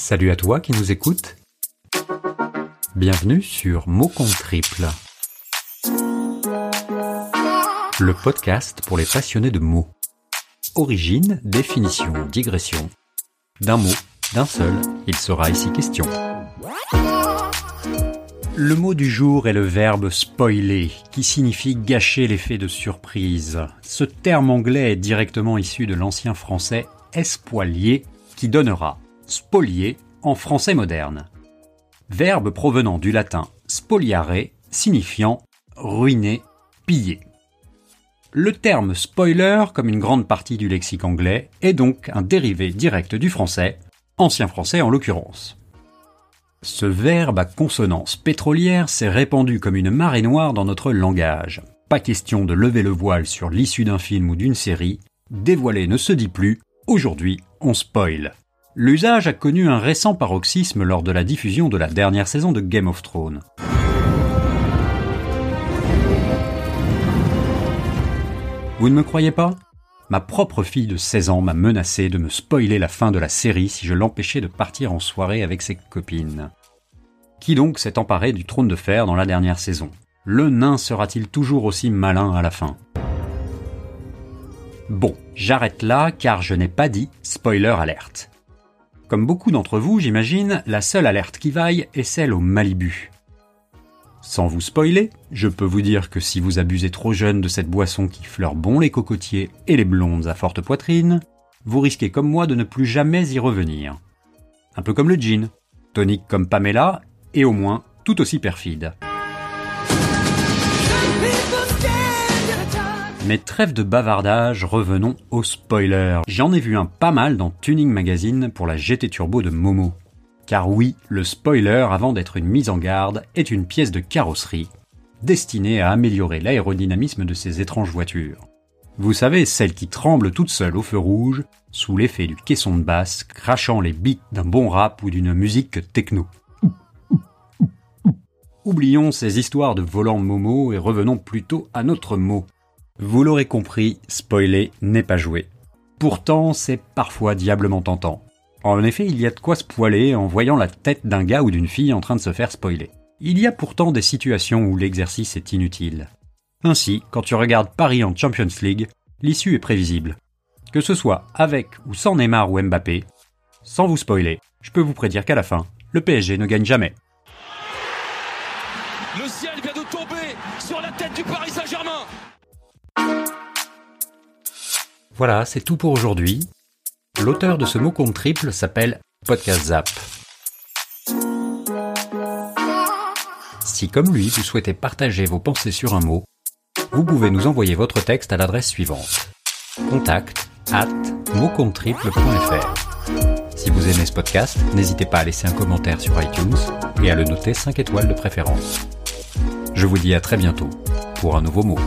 Salut à toi qui nous écoutes. Bienvenue sur Mots compte triple. Le podcast pour les passionnés de mots. Origine, définition, digression. D'un mot, d'un seul, il sera ici question. Le mot du jour est le verbe spoiler, qui signifie gâcher l'effet de surprise. Ce terme anglais est directement issu de l'ancien français espoilier, qui donnera spolier en français moderne. Verbe provenant du latin spoliare, signifiant ruiner, piller. Le terme spoiler, comme une grande partie du lexique anglais, est donc un dérivé direct du français, ancien français en l'occurrence. Ce verbe à consonance pétrolière s'est répandu comme une marée noire dans notre langage. Pas question de lever le voile sur l'issue d'un film ou d'une série, dévoiler ne se dit plus, aujourd'hui on spoil. L'usage a connu un récent paroxysme lors de la diffusion de la dernière saison de Game of Thrones. Vous ne me croyez pas? Ma propre fille de 16 ans m'a menacé de me spoiler la fin de la série si je l'empêchais de partir en soirée avec ses copines. Qui donc s'est emparé du trône de fer dans la dernière saison? Le nain sera-t-il toujours aussi malin à la fin? Bon, j'arrête là car je n'ai pas dit spoiler alerte. Comme beaucoup d'entre vous, j'imagine, la seule alerte qui vaille est celle au Malibu. Sans vous spoiler, je peux vous dire que si vous abusez trop jeune de cette boisson qui fleure bon les cocotiers et les blondes à forte poitrine, vous risquez comme moi de ne plus jamais y revenir. Un peu comme le gin, tonique comme Pamela, et au moins tout aussi perfide. Mais trêve de bavardage, revenons au spoiler. J'en ai vu un pas mal dans Tuning Magazine pour la GT Turbo de Momo. Car oui, le spoiler, avant d'être une mise en garde, est une pièce de carrosserie, destinée à améliorer l'aérodynamisme de ces étranges voitures. Vous savez, celle qui tremble toute seule au feu rouge, sous l'effet du caisson de basse, crachant les beats d'un bon rap ou d'une musique techno. Oublions ces histoires de volants Momo et revenons plutôt à notre mot, vous l'aurez compris, spoiler n'est pas joué. Pourtant, c'est parfois diablement tentant. En effet, il y a de quoi se poiler en voyant la tête d'un gars ou d'une fille en train de se faire spoiler. Il y a pourtant des situations où l'exercice est inutile. Ainsi, quand tu regardes Paris en Champions League, l'issue est prévisible. Que ce soit avec ou sans Neymar ou Mbappé, sans vous spoiler, je peux vous prédire qu'à la fin, le PSG ne gagne jamais. Le ciel vient de tomber sur la tête du Paris Saint-Germain. Voilà, c'est tout pour aujourd'hui. L'auteur de ce mot compte triple s'appelle Podcast Zap. Si comme lui, vous souhaitez partager vos pensées sur un mot, vous pouvez nous envoyer votre texte à l'adresse suivante. Contact at motcomptetriple.fr Si vous aimez ce podcast, n'hésitez pas à laisser un commentaire sur iTunes et à le noter 5 étoiles de préférence. Je vous dis à très bientôt pour un nouveau mot.